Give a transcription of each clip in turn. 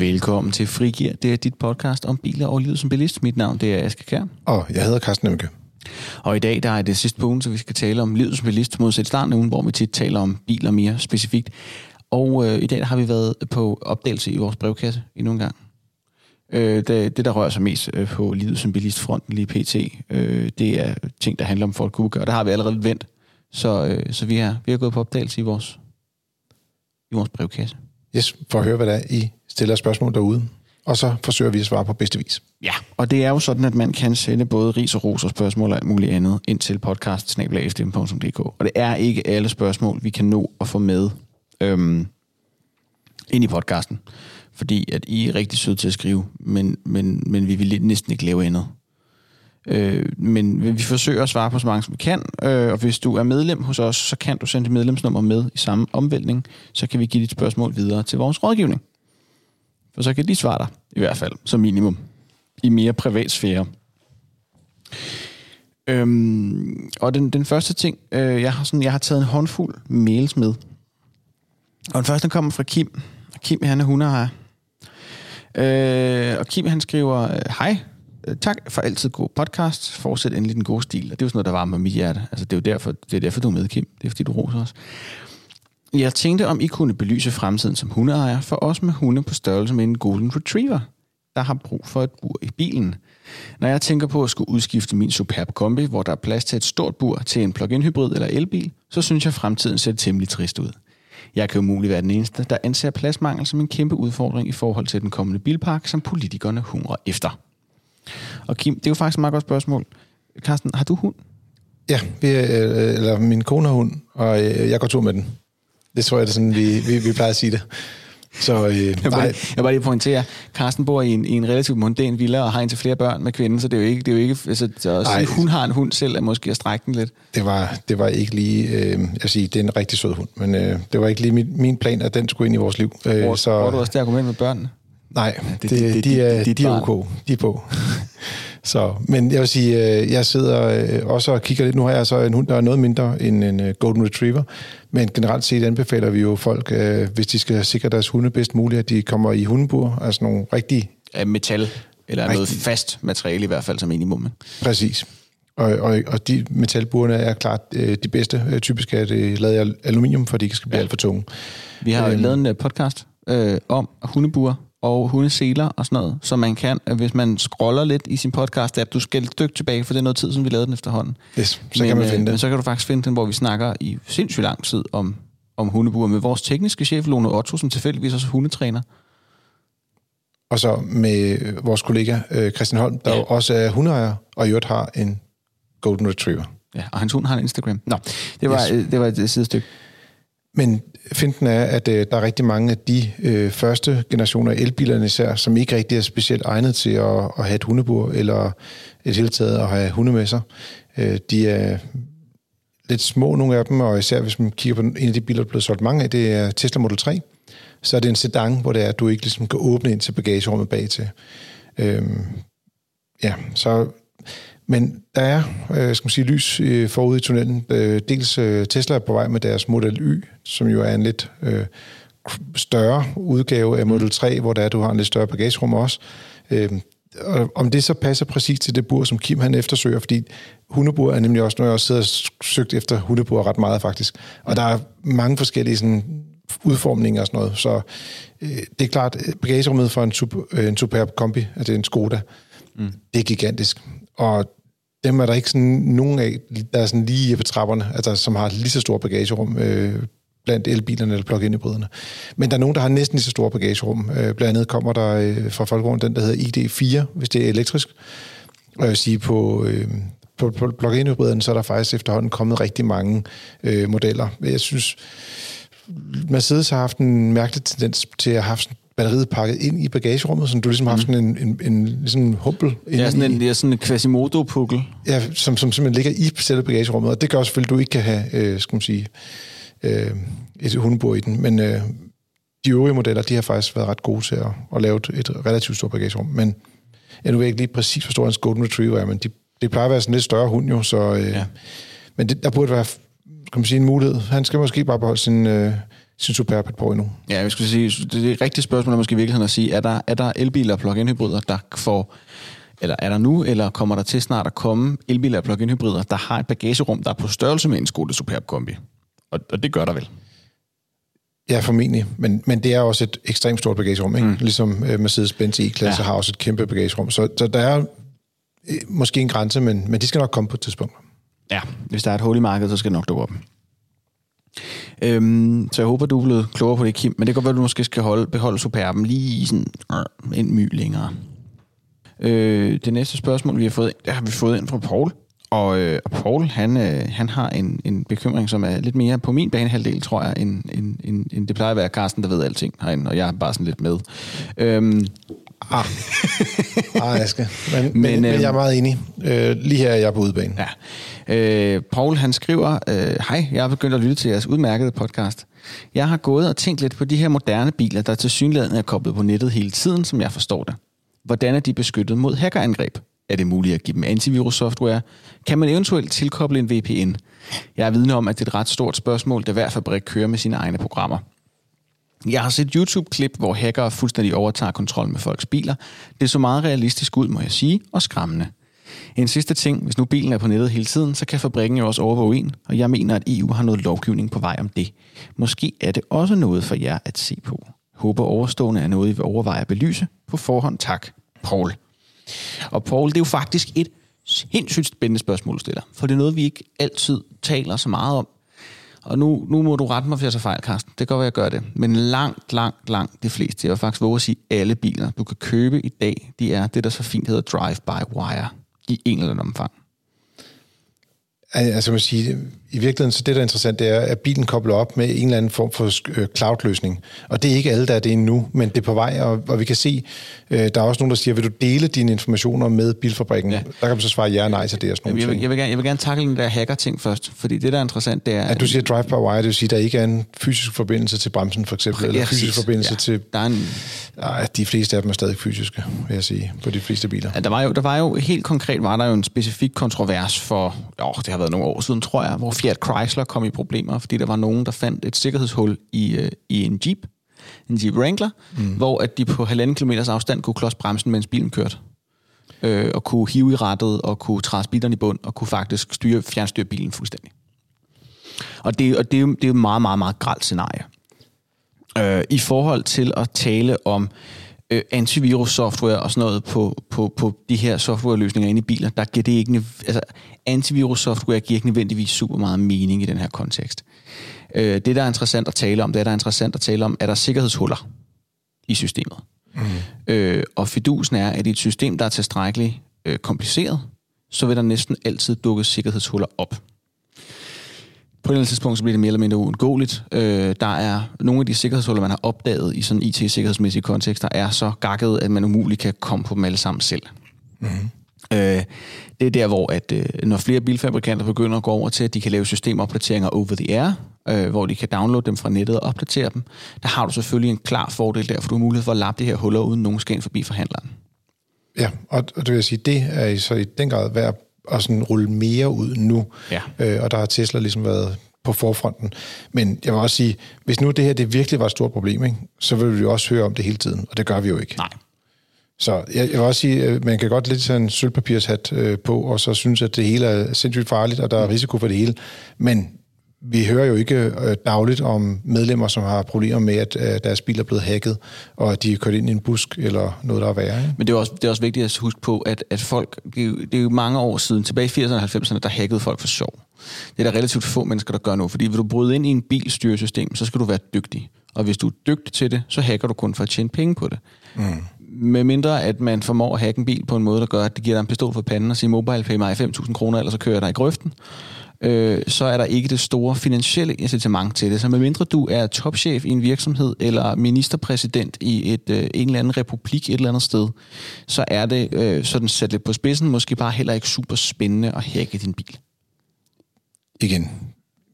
Velkommen til Frigir. Det er dit podcast om biler og livet som bilist. Mit navn det er Aske Kær. Og jeg hedder Carsten Nemke. Og i dag der er det sidste punkt, så vi skal tale om livet som bilist modsat starten ugen, hvor vi tit taler om biler mere specifikt. Og øh, i dag der har vi været på opdagelse i vores brevkasse endnu en gang. Øh, det, det, der rører sig mest øh, på livet som bilistfronten lige pt., øh, det er ting, der handler om folk kunne gøre. Der har vi allerede vendt. Så, øh, så vi, er, vi er gået på opdagelse i vores, i vores brevkasse. Yes, for at høre, hvad der er, I stiller spørgsmål derude. Og så forsøger vi at svare på bedste vis. Ja, og det er jo sådan, at man kan sende både ris og ros og spørgsmål og alt muligt andet ind til podcast Og det er ikke alle spørgsmål, vi kan nå at få med øhm, ind i podcasten. Fordi at I er rigtig søde til at skrive, men, men, men vi vil næsten ikke lave andet. Øh, men vi forsøger at svare på så mange, som vi kan. Øh, og hvis du er medlem hos os, så kan du sende dit medlemsnummer med i samme omvæltning. Så kan vi give dit spørgsmål videre til vores rådgivning. For så kan de svare dig, i hvert fald, som minimum, i mere privat sfære. Øhm, og den, den første ting, øh, jeg, har sådan, jeg har taget en håndfuld mails med. Og den første den kommer fra Kim. Og Kim, han er hundeejer. Øh, og Kim, han skriver, øh, hej, øh, tak for altid god podcast. Fortsæt endelig den gode stil. Og det er jo sådan noget, der varmer mit hjerte. Altså, det er jo derfor, det er derfor, du er med, Kim. Det er fordi, du roser os. Jeg tænkte, om I kunne belyse fremtiden som hundeejer for os med hunde på størrelse med en Golden Retriever, der har brug for et bur i bilen. Når jeg tænker på at skulle udskifte min Superb Kombi, hvor der er plads til et stort bur til en plug-in hybrid eller elbil, så synes jeg, at fremtiden ser temmelig trist ud. Jeg kan umuligt være den eneste, der anser pladsmangel som en kæmpe udfordring i forhold til den kommende bilpark, som politikerne hungrer efter. Og Kim, det er jo faktisk et meget godt spørgsmål. Carsten, har du hund? Ja, vi, øh, eller min kone har hund, og øh, jeg går tur med den. Det tror jeg, det er sådan, vi, vi, vi plejer at sige det. Så, øh, jeg, vil bare, jeg vil bare lige pointere, Carsten bor i en, i en relativt mondæn villa og har en til flere børn med kvinden, så det er jo ikke, det er jo ikke altså, så sige, hun har en hund selv, er måske at strække den lidt. Det var, det var ikke lige, øh, jeg siger, det er en rigtig sød hund, men øh, det var ikke lige min, min plan, at den skulle ind i vores liv. Øh, hvor, så, hvor du også det argument med børnene? Nej, det, det, det, de, er, de, de er ok. De er på. så, men jeg vil sige, øh, jeg sidder øh, også og kigger lidt. Nu har jeg så en hund, der er noget mindre end en øh, Golden Retriever. Men generelt set anbefaler vi jo folk, hvis de skal sikre deres hunde bedst muligt, at de kommer i hundebur. Altså nogle rigtige... Metal, eller rigtig, noget fast materiale i hvert fald som minimum. Præcis. Og, og, og de metalburene er klart de bedste. Typisk er det lavet af aluminium, for de ikke skal blive ja. alt for tunge. Vi har øhm, lavet en podcast øh, om hundebuer, og hundeseler og sådan noget, så man kan, hvis man scroller lidt i sin podcast app, du skal dykke tilbage, for det er noget tid, som vi lavede den efterhånden. Yes, så men, kan man finde øh, det. Men så kan du faktisk finde den, hvor vi snakker i sindssygt lang tid om, om hundebuer med vores tekniske chef, Lone Otto, som tilfældigvis også er hundetræner. Og så med vores kollega øh, Christian Holm, der ja. også er hundeejer, og i øvrigt har en Golden Retriever. Ja, og hans hund har en Instagram. Nå, det var, yes. det var et sidestykke. Men finden er, at øh, der er rigtig mange af de øh, første generationer af elbilerne især, som ikke rigtig er specielt egnet til at, at have et hundebur, eller et hele taget at have hunde med sig. Øh, de er lidt små, nogle af dem, og især hvis man kigger på en af de biler, der er blevet solgt mange af, det er Tesla Model 3. Så er det en sedan, hvor det er, at du ikke ligesom kan åbne ind til bagagerummet bag til. Øh, ja, så men der er, øh, skal man sige, lys øh, forud i tunnelen. Øh, dels øh, Tesla er på vej med deres Model Y, som jo er en lidt øh, større udgave af Model 3, hvor der er, du har en lidt større bagagerum også. Øh, og om det så passer præcis til det bur, som Kim han eftersøger, fordi hundebur er nemlig også noget, jeg også sidder og søgt efter hundebur ret meget faktisk. Og der er mange forskellige sådan, udformninger og sådan noget. Så øh, det er klart, bagagerummet for en, super, øh, en Superb Kombi, altså en Skoda, mm. det er gigantisk. Og dem er der ikke sådan nogen af, der er sådan lige på trapperne, altså, som har lige så store bagagerum øh, blandt elbilerne eller plug-in hybriderne. Men der er nogen, der har næsten lige så store bagagerum. Øh, blandt andet kommer der øh, fra Folkevogn den, der hedder ID4, hvis det er elektrisk. Og jeg vil sige, på, øh, på, på plug-in hybriderne, så er der faktisk efterhånden kommet rigtig mange øh, modeller. Jeg synes, Mercedes har haft en mærkelig tendens til at have sådan batteriet pakket ind i bagagerummet, så du ligesom har mm. sådan en, en, en ligesom en humpel. Ja, sådan en, det er sådan en Quasimodo-pukkel. Ja, som, som simpelthen ligger i selve bagagerummet, og det gør selvfølgelig, at du ikke kan have, øh, skal man sige, øh, et hundebord i den. Men øh, de øvrige modeller, de har faktisk været ret gode til at, at lave et, et relativt stort bagagerum. Men jeg nu ved ikke lige præcis, hvor stor en Golden Retriever er, men de, det plejer at være sådan en lidt større hund jo, så... Øh, ja. Men det, der burde være kan man sige, en mulighed. Han skal måske bare beholde sin, øh, sin Superb år endnu. Ja, jeg skulle sige, det er et rigtigt spørgsmål er måske i virkeligheden at sige, er der, er der elbiler og plug-in hybrider, der får, eller er der nu, eller kommer der til snart at komme elbiler og plug-in hybrider, der har et bagagerum, der er på størrelse med en Skoda Superb kombi? Og, og det gør der vel? Ja, formentlig. Men, men det er også et ekstremt stort bagagerum, ikke? Mm. Ligesom øh, Mercedes-Benz E-klasse ja. har også et kæmpe bagagerum. Så, så der er øh, måske en grænse, men, men de skal nok komme på et tidspunkt. Ja, hvis der er et hul i markedet, så skal det nok dukke op. Øhm, så jeg håber, du er blevet klogere på det, Kim. Men det kan godt være, du måske skal holde, beholde Superben lige sådan øh, en my længere. Øh, det næste spørgsmål, vi har fået, det har vi fået ind fra Paul. Og, øh, og Paul, han, øh, han har en, en bekymring, som er lidt mere på min banehalvdel, tror jeg, end, end, end, end det plejer at være Carsten, der ved alting herinde, og jeg er bare sådan lidt med. Øhm, Ah, ah skal. Men, men, men, men jeg er øhm, meget enig. Øh, lige her er jeg på udbanen. Ja. Øh, Paul han skriver, øh, hej, jeg har begyndt at lytte til jeres udmærkede podcast. Jeg har gået og tænkt lidt på de her moderne biler, der til synligheden er koblet på nettet hele tiden, som jeg forstår det. Hvordan er de beskyttet mod hackerangreb? Er det muligt at give dem antivirus-software? Kan man eventuelt tilkoble en VPN? Jeg er vidne om, at det er et ret stort spørgsmål, da hver fabrik kører med sine egne programmer. Jeg har set YouTube-klip, hvor hackere fuldstændig overtager kontrol med folks biler. Det så meget realistisk ud, må jeg sige, og skræmmende. En sidste ting, hvis nu bilen er på nettet hele tiden, så kan fabrikken jo også overvåge en, og jeg mener, at EU har noget lovgivning på vej om det. Måske er det også noget for jer at se på. Håber overstående er noget, I vil overveje at belyse. På forhånd tak, Paul. Og Paul, det er jo faktisk et sindssygt spændende spørgsmål, du stiller. For det er noget, vi ikke altid taler så meget om. Og nu, nu må du rette mig, hvis jeg så fejl, Carsten. Det kan godt være, jeg gør det. Men langt, langt, langt de fleste, jeg vil faktisk våge at sige, alle biler, du kan købe i dag, de er det, der så fint hedder drive-by-wire i en eller anden omfang. Altså, man sige, i virkeligheden, så det, der er interessant, det er, at bilen kobler op med en eller anden form for øh, cloud-løsning. Og det er ikke alle, der er det endnu, men det er på vej, og, og vi kan se, øh, der er også nogen, der siger, vil du dele dine informationer med bilfabrikken? Ja. Der kan man så svare ja og nej til det. Og sådan jeg, vil, jeg, vil gerne, jeg vil gerne takle den der hacker-ting først, fordi det, der er interessant, det er... At du siger drive-by-wire, det vil sige, der ikke er en fysisk forbindelse til bremsen, for eksempel, eller fysisk forbindelse ja. til... Der er en... Ja, de fleste af dem er stadig fysiske, vil jeg sige, på de fleste biler. Ja, der, var jo, der var jo helt konkret, var der jo en specifik kontrovers for, åh, det har været nogle år siden, tror jeg, hvor Fiat Chrysler kom i problemer, fordi der var nogen, der fandt et sikkerhedshul i, øh, i en Jeep, en Jeep Wrangler, mm. hvor at de på halvanden kilometers afstand kunne klods bremsen, mens bilen kørte. Øh, og kunne hive i rettet, og kunne træde speederen i bund, og kunne faktisk styre, fjernstyre bilen fuldstændig. Og det, og det, er jo, det er jo et meget, meget, meget gralt scenarie. Øh, I forhold til at tale om øh, antivirus-software og sådan noget på, på, på de her softwareløsninger inde i biler, der giver det ikke... Altså, antivirus-software giver ikke nødvendigvis super meget mening i den her kontekst. Øh, det, der er interessant at tale om, det er, der er interessant at tale om, er der sikkerhedshuller i systemet. Mm. Øh, og fidusen er, at i et system, der er tilstrækkeligt øh, kompliceret, så vil der næsten altid dukke sikkerhedshuller op på et eller andet tidspunkt, så bliver det mere eller mindre uundgåeligt. Øh, der er nogle af de sikkerhedshuller, man har opdaget i sådan IT-sikkerhedsmæssige kontekster, er så gakket, at man umuligt kan komme på dem alle sammen selv. Mm-hmm. Øh, det er der, hvor at, øh, når flere bilfabrikanter begynder at gå over til, at de kan lave systemopdateringer over the air, øh, hvor de kan downloade dem fra nettet og opdatere dem, der har du selvfølgelig en klar fordel der, for du har mulighed for at lappe de her huller, uden nogen skal ind forbi forhandleren. Ja, og, og det vil sige, det er så i den grad værd at sådan rulle mere ud nu. Ja. Øh, og der har Tesla ligesom været på forfronten. Men jeg vil også sige, hvis nu det her det virkelig var et stort problem, ikke, så vil vi jo også høre om det hele tiden, og det gør vi jo ikke. Nej. Så jeg, jeg vil også sige, at man kan godt lidt sådan en sølvpapirshat øh, på, og så synes, at det hele er sindssygt farligt, og der er risiko for det hele. Men vi hører jo ikke øh, dagligt om medlemmer, som har problemer med, at øh, deres bil er blevet hacket, og at de er kørt ind i en busk eller noget, der er værre. Ikke? Men det er, også, det er også vigtigt at huske på, at, at folk, det er, jo, det er jo mange år siden, tilbage i 80'erne og 90'erne, der hackede folk for sjov. Det er der relativt få mennesker, der gør nu, fordi vil du bryde ind i en bilstyresystem, så skal du være dygtig. Og hvis du er dygtig til det, så hacker du kun for at tjene penge på det. Mm. Med mindre, at man formår at hacke en bil på en måde, der gør, at det giver dig en pistol for panden og siger, mobile pay mig 5.000 kroner, eller så kører jeg dig i grøften øh, så er der ikke det store finansielle incitament til det. Så medmindre du er topchef i en virksomhed, eller ministerpræsident i et, øh, en eller anden republik et eller andet sted, så er det øh, sådan sat lidt på spidsen, måske bare heller ikke super spændende at hacke din bil. Igen.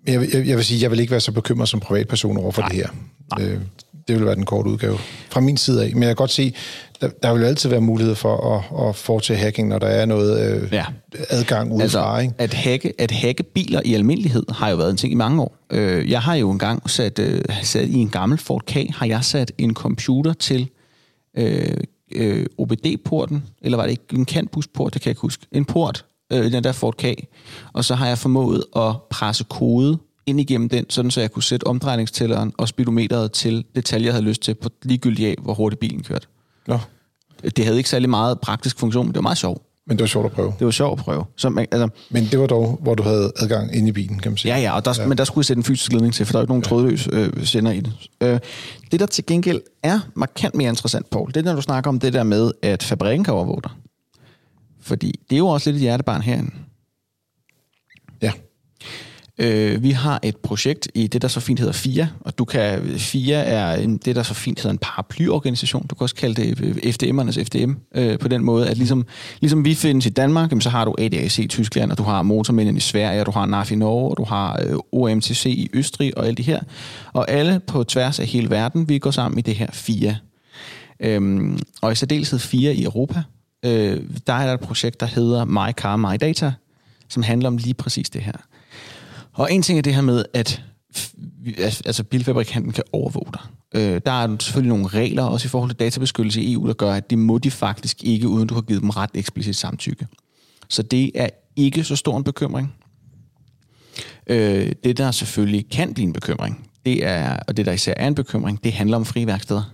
Jeg, jeg, jeg vil sige, jeg vil ikke være så bekymret som privatperson over for Nej. det her. Nej. Øh, Det vil være den korte udgave fra min side af. Men jeg kan godt se, der, der vil altid være mulighed for at, at foretage hacking, når der er noget øh, ja. adgang udefra. Altså, at, hacke, at hacke biler i almindelighed har jo været en ting i mange år. Øh, jeg har jo engang sat, øh, sat i en gammel Ford K, har jeg sat en computer til øh, øh, OBD-porten, eller var det ikke en Canbus-port, det kan jeg ikke huske. En port, øh, den der Ford K, og så har jeg formået at presse kode ind igennem den, sådan så jeg kunne sætte omdrejningstælleren og speedometeret til detaljer, jeg havde lyst til, på ligegyldigt af, hvor hurtigt bilen kørte. Nå. Det havde ikke særlig meget praktisk funktion, men det var meget sjovt. Men det var sjovt at prøve. Det var sjovt at prøve. Så, man, altså, men det var dog, hvor du havde adgang ind i bilen, kan man sige. Ja, ja, og der, ja. men der skulle jeg sætte en fysisk ledning til, for der er jo ikke nogen ja. trådløs øh, sender i det. Øh, det, der til gengæld er markant mere interessant, Paul, det er, når du snakker om det der med, at fabrikken kan overvåge dig. Fordi det er jo også lidt et hjertebarn herinde. Øh, vi har et projekt i det, der så fint hedder FIA, og du kan, FIA er en, det, der så fint hedder en paraplyorganisation. Du kan også kalde det øh, FDM'ernes FDM øh, på den måde, at ligesom, ligesom vi findes i Danmark, så har du ADAC i Tyskland, og du har motormændene i Sverige, og du har NAF i Norge, og du har øh, OMTC i Østrig og alt det her. Og alle på tværs af hele verden, vi går sammen i det her FIA. Øhm, og i særdeleshed FIA i Europa, øh, der er der et projekt, der hedder My Car, My Data, som handler om lige præcis det her. Og en ting er det her med, at altså, altså bilfabrikanten kan overvåge dig. Øh, der er selvfølgelig nogle regler, også i forhold til databeskyttelse i EU, der gør, at det må de faktisk ikke, uden du har givet dem ret eksplicit samtykke. Så det er ikke så stor en bekymring. Øh, det, der selvfølgelig kan blive en bekymring, det er, og det der især er en bekymring, det handler om friværksteder.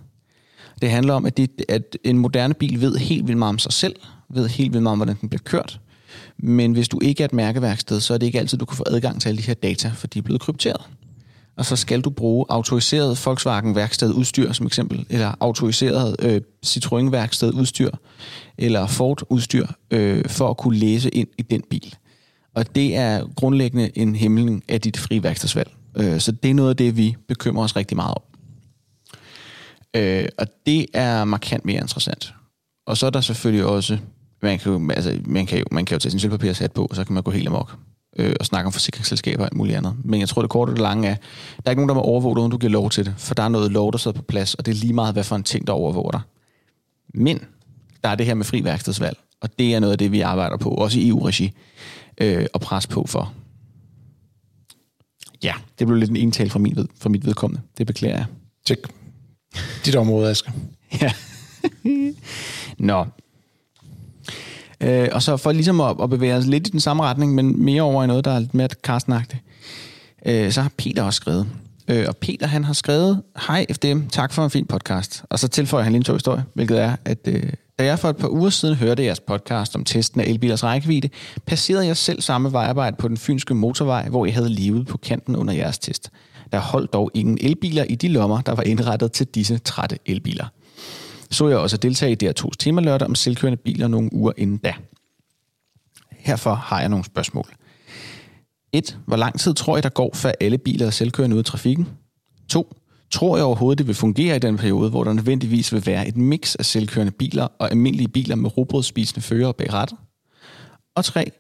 Det handler om, at, det, at en moderne bil ved helt vildt meget om sig selv, ved helt vildt meget om, hvordan den bliver kørt, men hvis du ikke er et mærkeværksted, så er det ikke altid, du kan få adgang til alle de her data, for de er blevet krypteret. Og så skal du bruge autoriseret Volkswagen værksted udstyr som eksempel, eller autoriseret øh, Citroën værksted udstyr, eller Ford udstyr, øh, for at kunne læse ind i den bil. Og det er grundlæggende en himmeling af dit frie værkstedsvalg. Øh, så det er noget af det, vi bekymrer os rigtig meget om. Øh, og det er markant mere interessant. Og så er der selvfølgelig også man kan jo, altså, man kan jo, man kan jo tage sin sølvpapirshat på, og så kan man gå helt amok øh, og snakke om forsikringsselskaber og alt muligt andet. Men jeg tror, det korte og det lange er, der er ikke nogen, der må overvåge dig, uden du giver lov til det. For der er noget lov, der sidder på plads, og det er lige meget, hvad for en ting, der overvåger dig. Men der er det her med fri værkstedsvalg, og det er noget af det, vi arbejder på, også i EU-regi, øh, og pres på for. Ja, det blev lidt en ental fra, min ved, fra mit vedkommende. Det beklager jeg. Tjek. Dit område, Asger. ja. Nå, Øh, og så for ligesom at, at bevæge os lidt i den samme retning, men mere over i noget, der er lidt mere karstenagtigt, øh, så har Peter også skrevet. Øh, og Peter han har skrevet, Hej FDM, tak for en fin podcast. Og så tilføjer han lige en to historie, hvilket er, at øh, da jeg for et par uger siden hørte jeres podcast om testen af elbilers rækkevidde, passerede jeg selv samme vejarbejde på den fynske motorvej, hvor jeg havde levet på kanten under jeres test. Der holdt dog ingen elbiler i de lommer, der var indrettet til disse trætte elbiler så jeg også at deltage i DR2's temalørdag om selvkørende biler nogle uger inden da. Herfor har jeg nogle spørgsmål. 1. Hvor lang tid tror jeg, der går, før alle biler er selvkørende ude i trafikken? 2. Tror jeg overhovedet, det vil fungere i den periode, hvor der nødvendigvis vil være et mix af selvkørende biler og almindelige biler med robrødspisende fører bag rattet? Og 3.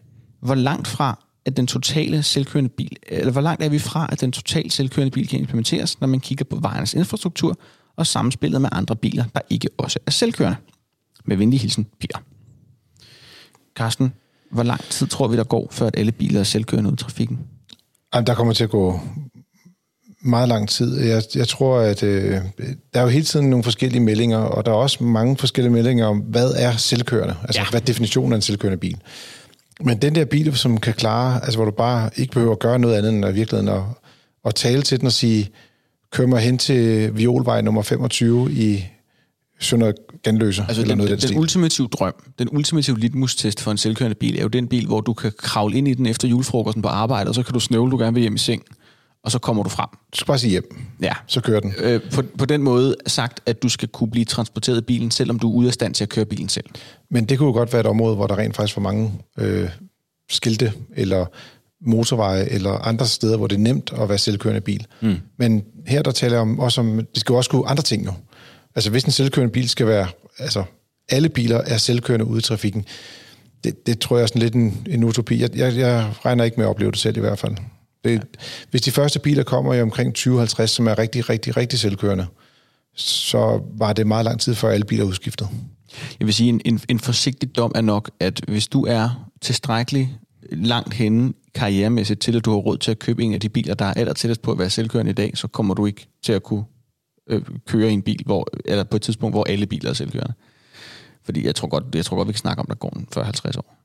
Hvor langt fra at den totale selvkørende bil, eller hvor langt er vi fra, at den totalt selvkørende bil kan implementeres, når man kigger på vejernes infrastruktur og samspillet med andre biler, der ikke også er selvkørende. Med venlig hilsen, Peter. Carsten, hvor lang tid tror vi, der går, før at alle biler er selvkørende ud i trafikken? Jamen, der kommer til at gå meget lang tid. Jeg, jeg tror, at øh, der er jo hele tiden nogle forskellige meldinger, og der er også mange forskellige meldinger om, hvad er selvkørende? Altså, ja. hvad er definitionen af en selvkørende bil? Men den der bil, som kan klare, altså hvor du bare ikke behøver at gøre noget andet end at virkeligheden at, at tale til den og sige, kør mig hen til Violvej nummer 25 i Sønder Ganløser. Altså eller den, noget den, den ultimative drøm, den ultimative litmus-test for en selvkørende bil, er jo den bil, hvor du kan kravle ind i den efter julefrokosten på arbejde, og så kan du snøvle, du gerne vil hjem i seng, og så kommer du frem. Du skal bare sige hjem. Ja. Så kører den. Øh, på, på den måde sagt, at du skal kunne blive transporteret i bilen, selvom du er ude af stand til at køre bilen selv. Men det kunne jo godt være et område, hvor der rent faktisk var mange øh, skilte, eller motorveje eller andre steder, hvor det er nemt at være selvkørende bil. Mm. Men her der taler jeg om, også om, det skal jo også kunne andre ting nu. Altså hvis en selvkørende bil skal være, altså alle biler er selvkørende ude i trafikken, det, det tror jeg er sådan lidt en, en utopi. Jeg, jeg, jeg regner ikke med at opleve det selv i hvert fald. Det, ja. Hvis de første biler kommer i omkring 2050, som er rigtig, rigtig, rigtig selvkørende, så var det meget lang tid før alle biler udskiftet. Jeg vil sige, en, en, en forsigtig dom er nok, at hvis du er tilstrækkeligt langt henne karrieremæssigt til, at du har råd til at købe en af de biler, der er aller tættest på at være selvkørende i dag, så kommer du ikke til at kunne øh, køre i en bil, hvor, eller på et tidspunkt, hvor alle biler er selvkørende. Fordi jeg tror godt, jeg tror godt vi kan snakke om, der går 40-50 år.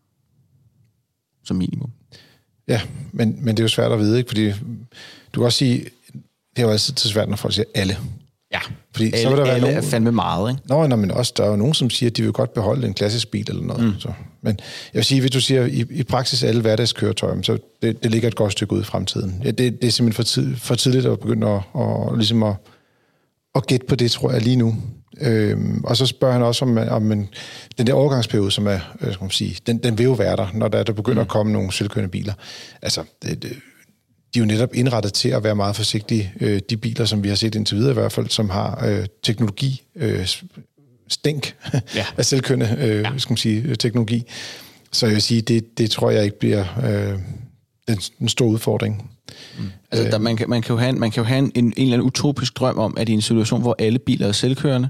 Som minimum. Ja, men, men det er jo svært at vide, ikke? Fordi du kan også sige, det er jo altid svært, når folk siger alle. Ja, Fordi alle, så vil der være alle nogen, er fandme meget, ikke? Nå, nej, men også, der er jo nogen, som siger, at de vil godt beholde en klassisk bil eller noget. Mm. Så. Men jeg vil sige, hvis du siger, i, i praksis alle hverdagskøretøjer, så det, det ligger et godt stykke ud i fremtiden. Ja, det, det er simpelthen for, tid, for tidligt at begynde at, og, ligesom at, at gætte på det, tror jeg, lige nu. Øhm, og så spørger han også om, om en, den der overgangsperiode, som er, øh, skal man sige, den, den vil jo være der, når der, der begynder mm. at komme nogle selvkørende biler. Altså, det, det, de er jo netop indrettet til at være meget forsigtige. Øh, de biler, som vi har set indtil videre i hvert fald, som har øh, teknologi, øh, stænk ja. af selvkørende øh, ja. skal man sige, teknologi. Så jeg vil sige, det, det tror jeg ikke bliver øh, den, den store udfordring. Mm. Altså, der, man, kan, man kan jo have, en, man kan jo have en, en, en eller anden utopisk drøm om, at i en situation, hvor alle biler er selvkørende,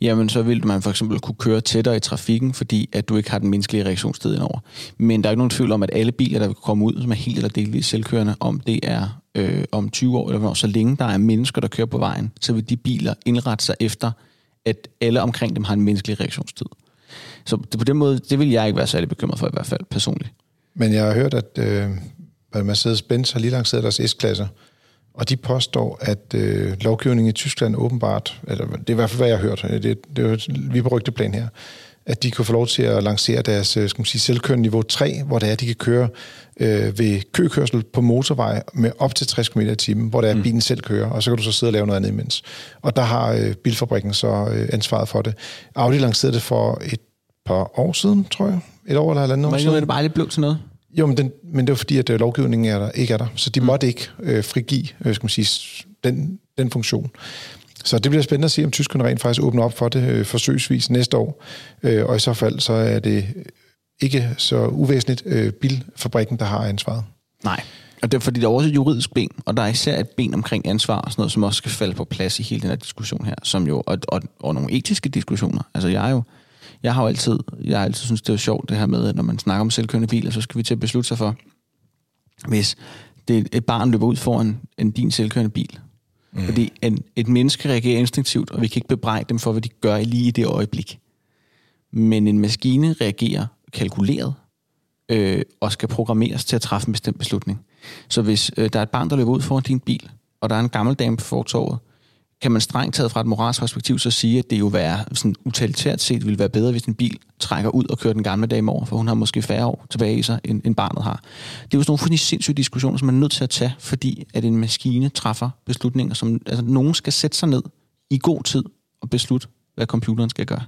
jamen så vil man for eksempel kunne køre tættere i trafikken, fordi at du ikke har den menneskelige reaktionstid indover. Men der er ikke nogen tvivl om, at alle biler, der vil komme ud, som er helt eller delvis selvkørende, om det er øh, om 20 år eller hvornår, så længe der er mennesker, der kører på vejen, så vil de biler indrette sig efter, at alle omkring dem har en menneskelig reaktionstid. Så på den måde, det vil jeg ikke være særlig bekymret for i hvert fald, personligt. Men jeg har hørt, at øh, Mercedes-Benz har lige lanceret deres S-klasser, og de påstår, at øh, lovgivningen i Tyskland åbenbart, eller det er i hvert fald, hvad jeg har hørt, det, det er jo vi på rygteplan her, at de kunne få lov til at lancere deres øh, skal man sige, selvkørende niveau 3, hvor det er, at de kan køre øh, ved køkørsel på motorvej med op til 60 km i timen, hvor det er, mm. bilen selv kører, og så kan du så sidde og lave noget andet imens. Og der har øh, bilfabrikken så øh, ansvaret for det. Audi lancerede det for et par år siden, tror jeg. Et år eller halvandet år siden. Men det bare lidt blev til noget? Jo, men, den, men det var fordi, at øh, lovgivningen er der, ikke er der. Så de mm. måtte ikke øh, frigive øh, skal man sige, den, den funktion. Så det bliver spændende at se, om tyskerne rent faktisk åbner op for det øh, forsøgsvis næste år. Øh, og i så fald, så er det ikke så uvæsentligt øh, bilfabrikken, der har ansvaret. Nej, og det er fordi, der er også et juridisk ben, og der er især et ben omkring ansvar og sådan noget, som også skal falde på plads i hele den her diskussion her, som jo, og, og, og nogle etiske diskussioner. Altså jeg er jo, jeg har jo altid, jeg har altid synes det er sjovt det her med, at når man snakker om selvkørende biler, så skal vi til at beslutte sig for, hvis det et barn løber ud foran en din selvkørende bil. Mm. Fordi en, et menneske reagerer instinktivt, og vi kan ikke bebrejde dem for, hvad de gør lige i det øjeblik. Men en maskine reagerer kalkuleret, øh, og skal programmeres til at træffe en bestemt beslutning. Så hvis øh, der er et barn, der løber ud foran din bil, og der er en gammel dame på fortorvet, kan man strengt taget fra et moralsk perspektiv så sige, at det jo være sådan utilitært set ville være bedre, hvis en bil trækker ud og kører den gamle dame over, for hun har måske færre år tilbage i sig, end, end barnet har. Det er jo sådan nogle fuldstændig sindssyge diskussioner, som man er nødt til at tage, fordi at en maskine træffer beslutninger, som altså, nogen skal sætte sig ned i god tid og beslutte, hvad computeren skal gøre.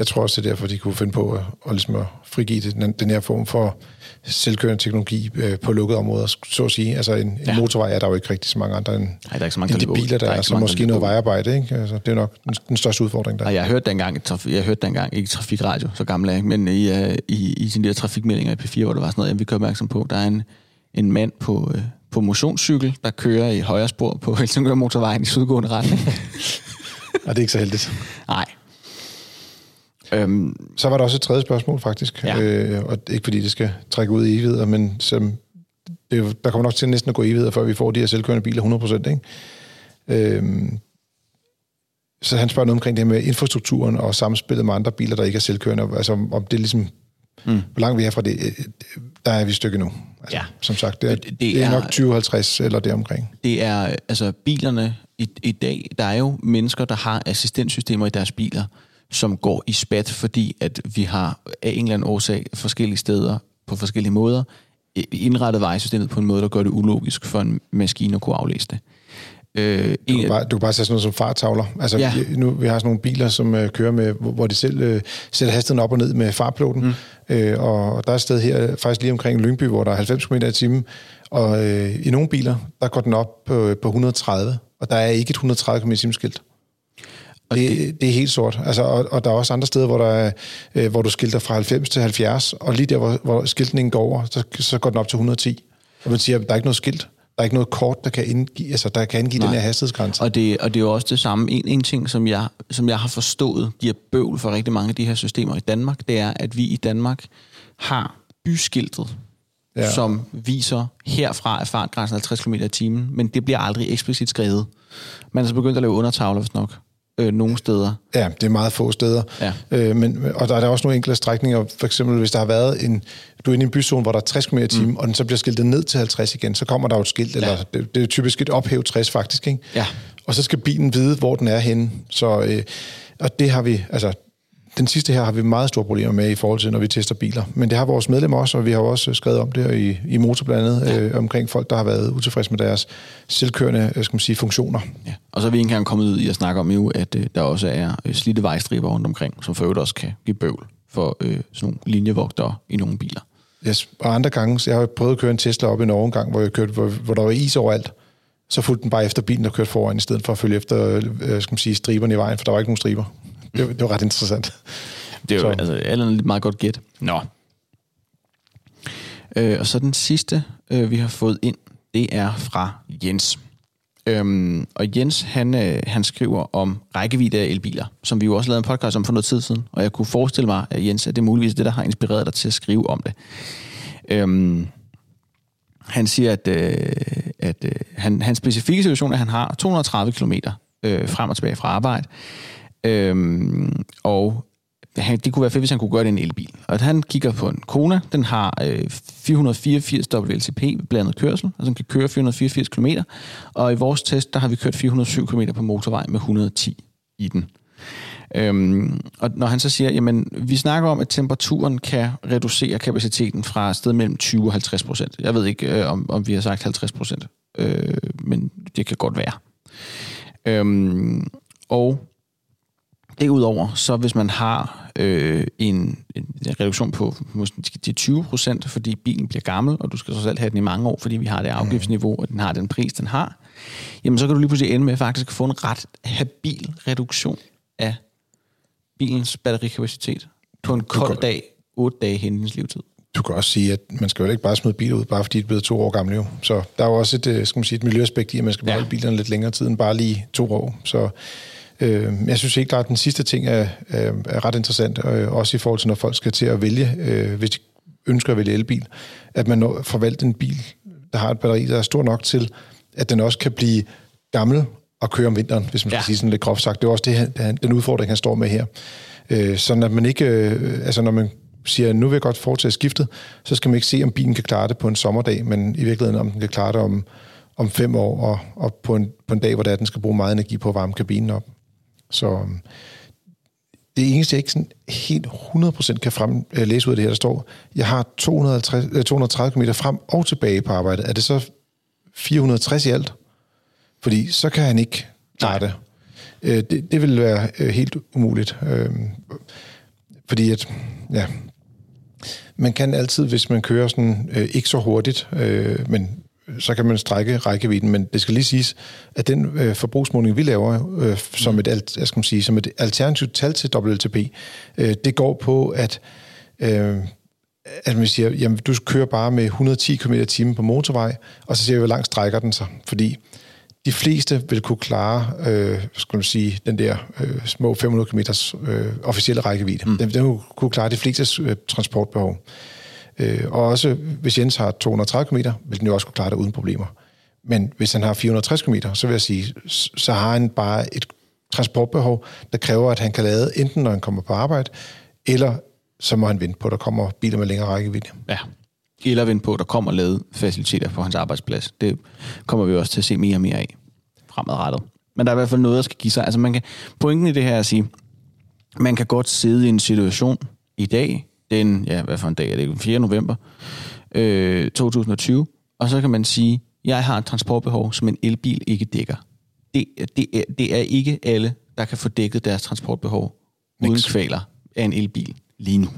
Jeg tror også, det er derfor, de kunne finde på at, at, ligesom at frigive den, den her form for selvkørende teknologi øh, på lukkede områder, så at sige. Altså en, ja. en motorvej er der jo ikke rigtig så mange andre end, Nej, der er ikke så mange, end de biler, der, der er, er så mange, måske noget vejarbejde. Ikke? Altså, det er nok den, den største udfordring der. Og jeg har hørt dengang, jeg hørte dengang, ikke trafikradio, så gammel er men i, uh, i, i sine der trafikmeldinger i P4, hvor der var sådan noget, vi kører opmærksom på, der er en, en mand på, uh, på motionscykel, der kører i højre spor på Helsingør motorvejen i sydgående retning. og det er ikke så heldigt. Nej, Øhm, så var der også et tredje spørgsmål, faktisk. Ja. Øh, og ikke fordi det skal trække ud i evigheder, men som, det, der kommer nok til næsten at gå evigheder, før vi får de her selvkørende biler 100%. Ikke? Øhm, så han spørger noget omkring det med infrastrukturen og samspillet med andre biler, der ikke er selvkørende. Altså om det er ligesom, mm. hvor langt vi er fra det, øh, der er vi et stykke nu. Altså, ja. Som sagt, det er, det, det er, er nok 2050 eller det omkring. Det er, altså bilerne i, i dag, der er jo mennesker, der har assistenssystemer i deres biler, som går i spat, fordi at vi har af en eller anden årsag forskellige steder på forskellige måder indrettet vejsystemet på en måde, der gør det ulogisk for en maskine at kunne aflæse det. Øh, du, kan bare, du kan bare sætte sådan noget som fartavler. Altså, ja. nu, vi har sådan nogle biler, som øh, kører med, hvor de selv øh, sætter hastigheden op og ned med fartploten. Mm. Øh, og der er et sted her, faktisk lige omkring Lyngby, hvor der er 90 km i timen. Og øh, i nogle biler, der går den op på, på 130, og der er ikke et 130 km i skilt. Og det, det, det er helt sort. Altså, og, og der er også andre steder, hvor, der er, øh, hvor du skilter fra 90 til 70, og lige der, hvor, hvor skiltningen går over, så, så går den op til 110. Og man siger, at der er ikke noget skilt. er ikke noget kort, der kan indgive, altså, der kan Nej. den her hastighedsgrænse. Og det, og det er jo også det samme. En, en ting, som jeg, som jeg har forstået, giver bøvl for rigtig mange af de her systemer i Danmark, det er, at vi i Danmark har byskiltet, ja. som viser herfra er fartgrænsen 50 km i timen, men det bliver aldrig eksplicit skrevet. Man er så begyndt at lave undertavler, hvis nok øh, nogle steder. Ja, det er meget få steder. Ja. Øh, men, og der er der også nogle enkelte strækninger, for eksempel hvis der har været en, du er inde i en byzone, hvor der er 60 km i timen, mm. og den så bliver skiltet ned til 50 igen, så kommer der jo et skilt, ja. eller det, det er typisk et ophæv 60 faktisk, ikke? Ja. Og så skal bilen vide, hvor den er henne. Så, øh, og det har vi, altså den sidste her har vi meget store problemer med i forhold til, når vi tester biler. Men det har vores medlemmer også, og vi har også skrevet om det i, i motor blandt andet, ja. øh, omkring folk, der har været utilfredse med deres selvkørende øh, skal man sige, funktioner. Ja. Og så er vi ikke engang kommet ud i at snakke om jo, at øh, der også er øh, slidte vejstriber rundt omkring, som for øvrigt også kan give bøvl for øh, sådan nogle linjevogtere i nogle biler. Yes. Og andre gange, så jeg har prøvet at køre en Tesla op i Norge en gang, hvor, jeg kørte, hvor, hvor der var is overalt. Så fulgte den bare efter bilen, der kørte foran, i stedet for at følge efter øh, skal man sige, striberne i vejen, for der var ikke nogen striber. Det, det var ret interessant. Det er jo altså, alle lidt meget godt gæt. Nå. Øh, og så den sidste, øh, vi har fået ind, det er fra Jens. Øhm, og Jens, han, øh, han skriver om rækkevidde af elbiler, som vi jo også lavede en podcast om for noget tid siden, og jeg kunne forestille mig, at Jens, at det er muligvis det, der har inspireret dig til at skrive om det. Øhm, han siger, at, øh, at øh, han, hans specifikke situation er, at han har 230 km øh, frem og tilbage fra arbejde, øhm, og han, det kunne være fedt, hvis han kunne gøre det i en elbil. Og han kigger på en Kona, den har øh, 484 WLTP blandet kørsel, altså den kan køre 484 km, og i vores test, der har vi kørt 407 km på motorvej med 110 i den. Øhm, og når han så siger, jamen vi snakker om, at temperaturen kan reducere kapaciteten fra et sted mellem 20 og 50 procent. Jeg ved ikke, øh, om, om vi har sagt 50 procent, øh, men det kan godt være. Øhm, og Derudover, så hvis man har øh, en, en reduktion på måske 20 procent, fordi bilen bliver gammel, og du skal så selv have den i mange år, fordi vi har det afgiftsniveau, og den har den pris, den har, jamen så kan du lige pludselig ende med faktisk at få en ret habil reduktion af bilens batterikapacitet på en kold dag, 8 dage hen i dens livtid. Du kan også sige, at man skal jo ikke bare smide biler ud, bare fordi det er blevet to år gamle jo. Så der er jo også et, øh, skal man sige, et miljøaspekt i, at man skal beholde ja. bilerne lidt længere tid end bare lige to år. Så Øh, jeg synes ikke klart, at den sidste ting er, er, ret interessant, øh, også i forhold til, når folk skal til at vælge, øh, hvis de ønsker at vælge elbil, at man får valgt en bil, der har et batteri, der er stor nok til, at den også kan blive gammel og køre om vinteren, hvis man ja. skal sige sådan lidt groft sagt. Det er også det, den udfordring, han står med her. Øh, sådan at man ikke, øh, altså når man siger, nu vil jeg godt foretage skiftet, så skal man ikke se, om bilen kan klare det på en sommerdag, men i virkeligheden, om den kan klare det om, om fem år, og, og på, en, på en dag, hvor det er, den skal bruge meget energi på at varme kabinen op. Så øhm, det eneste, jeg ikke sådan helt 100% kan frem, øh, læse ud af det her, der står, jeg har 250, 230 km frem og tilbage på arbejdet. Er det så 460 i alt? Fordi så kan han ikke klare det. Øh, det. Det vil være øh, helt umuligt. Øhm, fordi at, ja, man kan altid, hvis man kører sådan, ikke så hurtigt, men så kan man strække rækkevidden, men det skal lige siges, at den øh, forbrugsmåling, vi laver øh, som, et, jeg skal sige, som et alternativt tal til WLTP, øh, det går på, at, øh, at man siger, jamen du kører bare med 110 km timen på motorvej, og så ser vi, hvor langt strækker den sig, fordi de fleste vil kunne klare, øh, skal man sige, den der øh, små 500 km øh, officielle rækkevidde. Mm. Den, den kunne klare de fleste øh, transportbehov. Øh, og også hvis Jens har 230 km, vil den jo også kunne klare det uden problemer. Men hvis han har 460 km, så vil jeg sige, så har han bare et transportbehov, der kræver, at han kan lade enten når han kommer på arbejde, eller så må han vente på, at der kommer biler med længere rækkevidde. Ja, eller vente på, at der kommer lavet faciliteter på hans arbejdsplads. Det kommer vi også til at se mere og mere af fremadrettet. Men der er i hvert fald noget, der skal give sig. Altså man kan, pointen i det her er at sige, man kan godt sidde i en situation i dag, den, ja, hvad for en dag er det, den 4. november øh, 2020, og så kan man sige, jeg har et transportbehov, som en elbil ikke dækker. Det, det, er, det er ikke alle, der kan få dækket deres transportbehov uden kvaler af en elbil lige nu.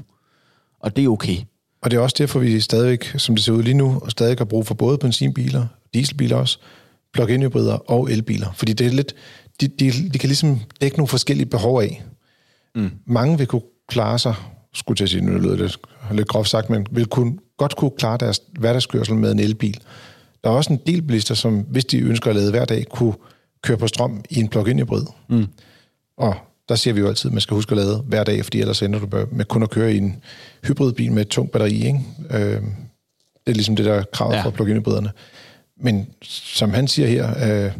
Og det er okay. Og det er også derfor, vi stadigvæk, som det ser ud lige nu, stadig har brug for både benzinbiler, dieselbiler også, plug-in hybrider og elbiler. Fordi det er lidt, de, de, de kan ligesom dække nogle forskellige behov af. Mm. Mange vil kunne klare sig skulle til at sige, nu lyder det lidt groft sagt, men vil kunne, godt kunne klare deres hverdagskørsel med en elbil. Der er også en del bilister, som hvis de ønsker at lade hver dag, kunne køre på strøm i en plug-in hybrid. Mm. Og der siger vi jo altid, at man skal huske at lade hver dag, fordi ellers ender du med kun at køre i en hybridbil med et tungt batteri. Ikke? Øh, det er ligesom det der krav ja. for plug-in hybriderne. Men som han siger her, øh,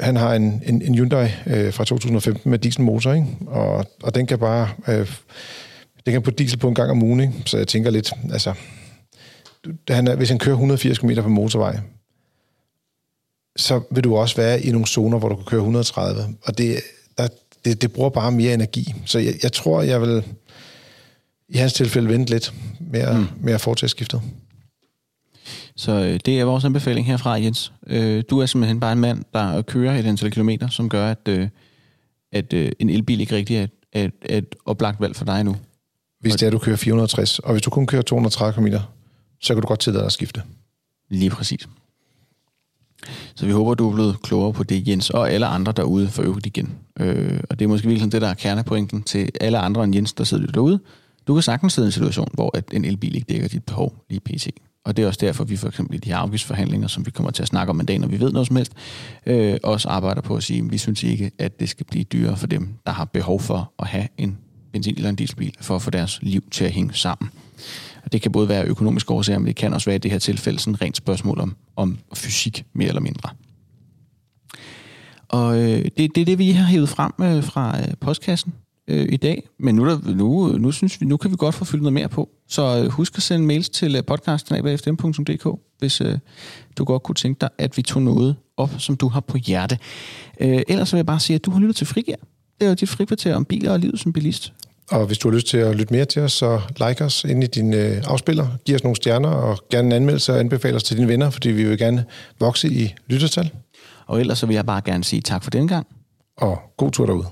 han har en, en, en Hyundai øh, fra 2015 med dieselmotor, ikke? Og, og den kan bare... Øh, den kan på diesel på en gang om ugen, ikke? Så jeg tænker lidt, altså... Han er, hvis han kører 180 km på motorvej, så vil du også være i nogle zoner, hvor du kan køre 130. Og det, der, det, det bruger bare mere energi. Så jeg, jeg tror, jeg vil i hans tilfælde vente lidt med at, mm. med at foretage skiftet. Så øh, det er vores anbefaling herfra, Jens. Øh, du er simpelthen bare en mand, der kører et antal kilometer, som gør, at, øh, at øh, en elbil ikke rigtig er et, et oplagt valg for dig nu. Hvis det er, at du kører 460, og hvis du kun kører 230 km, så kan du godt tillade dig at skifte. Lige præcis. Så vi håber, du er blevet klogere på det, Jens, og alle andre derude for øvrigt igen. Øh, og det er måske virkelig det, der er kernepointen til alle andre end Jens, der sidder derude. Du kan sagtens sidde i en situation, hvor at en elbil ikke dækker dit behov lige pt. Og det er også derfor, vi for eksempel i de her afgiftsforhandlinger, som vi kommer til at snakke om en dag, når vi ved noget som helst, øh, også arbejder på at sige, at vi synes ikke, at det skal blive dyrere for dem, der har behov for at have en benzin- eller en dieselbil, for at få deres liv til at hænge sammen. Og det kan både være økonomiske årsager, men det kan også være i det her tilfælde sådan rent spørgsmål om, om fysik mere eller mindre. Og øh, det, det er det, vi har hævet frem øh, fra øh, postkassen øh, i dag. Men nu, der, nu, nu, synes vi, nu kan vi godt få fyldt noget mere på. Så øh, husk at sende mails til øh, podcasten.fm.dk, hvis øh, du godt kunne tænke dig, at vi tog noget op, som du har på hjerte. Øh, ellers vil jeg bare sige, at du har lyttet til Frigær. Det er jo dit frikvarter om biler og livet som bilist. Og hvis du har lyst til at lytte mere til os, så like os ind i din øh, afspiller, giv os nogle stjerner og gerne en anmeldelse og anbefale os til dine venner, fordi vi vil gerne vokse i lyttertal. Og ellers så vil jeg bare gerne sige tak for den gang. Og god tur derude.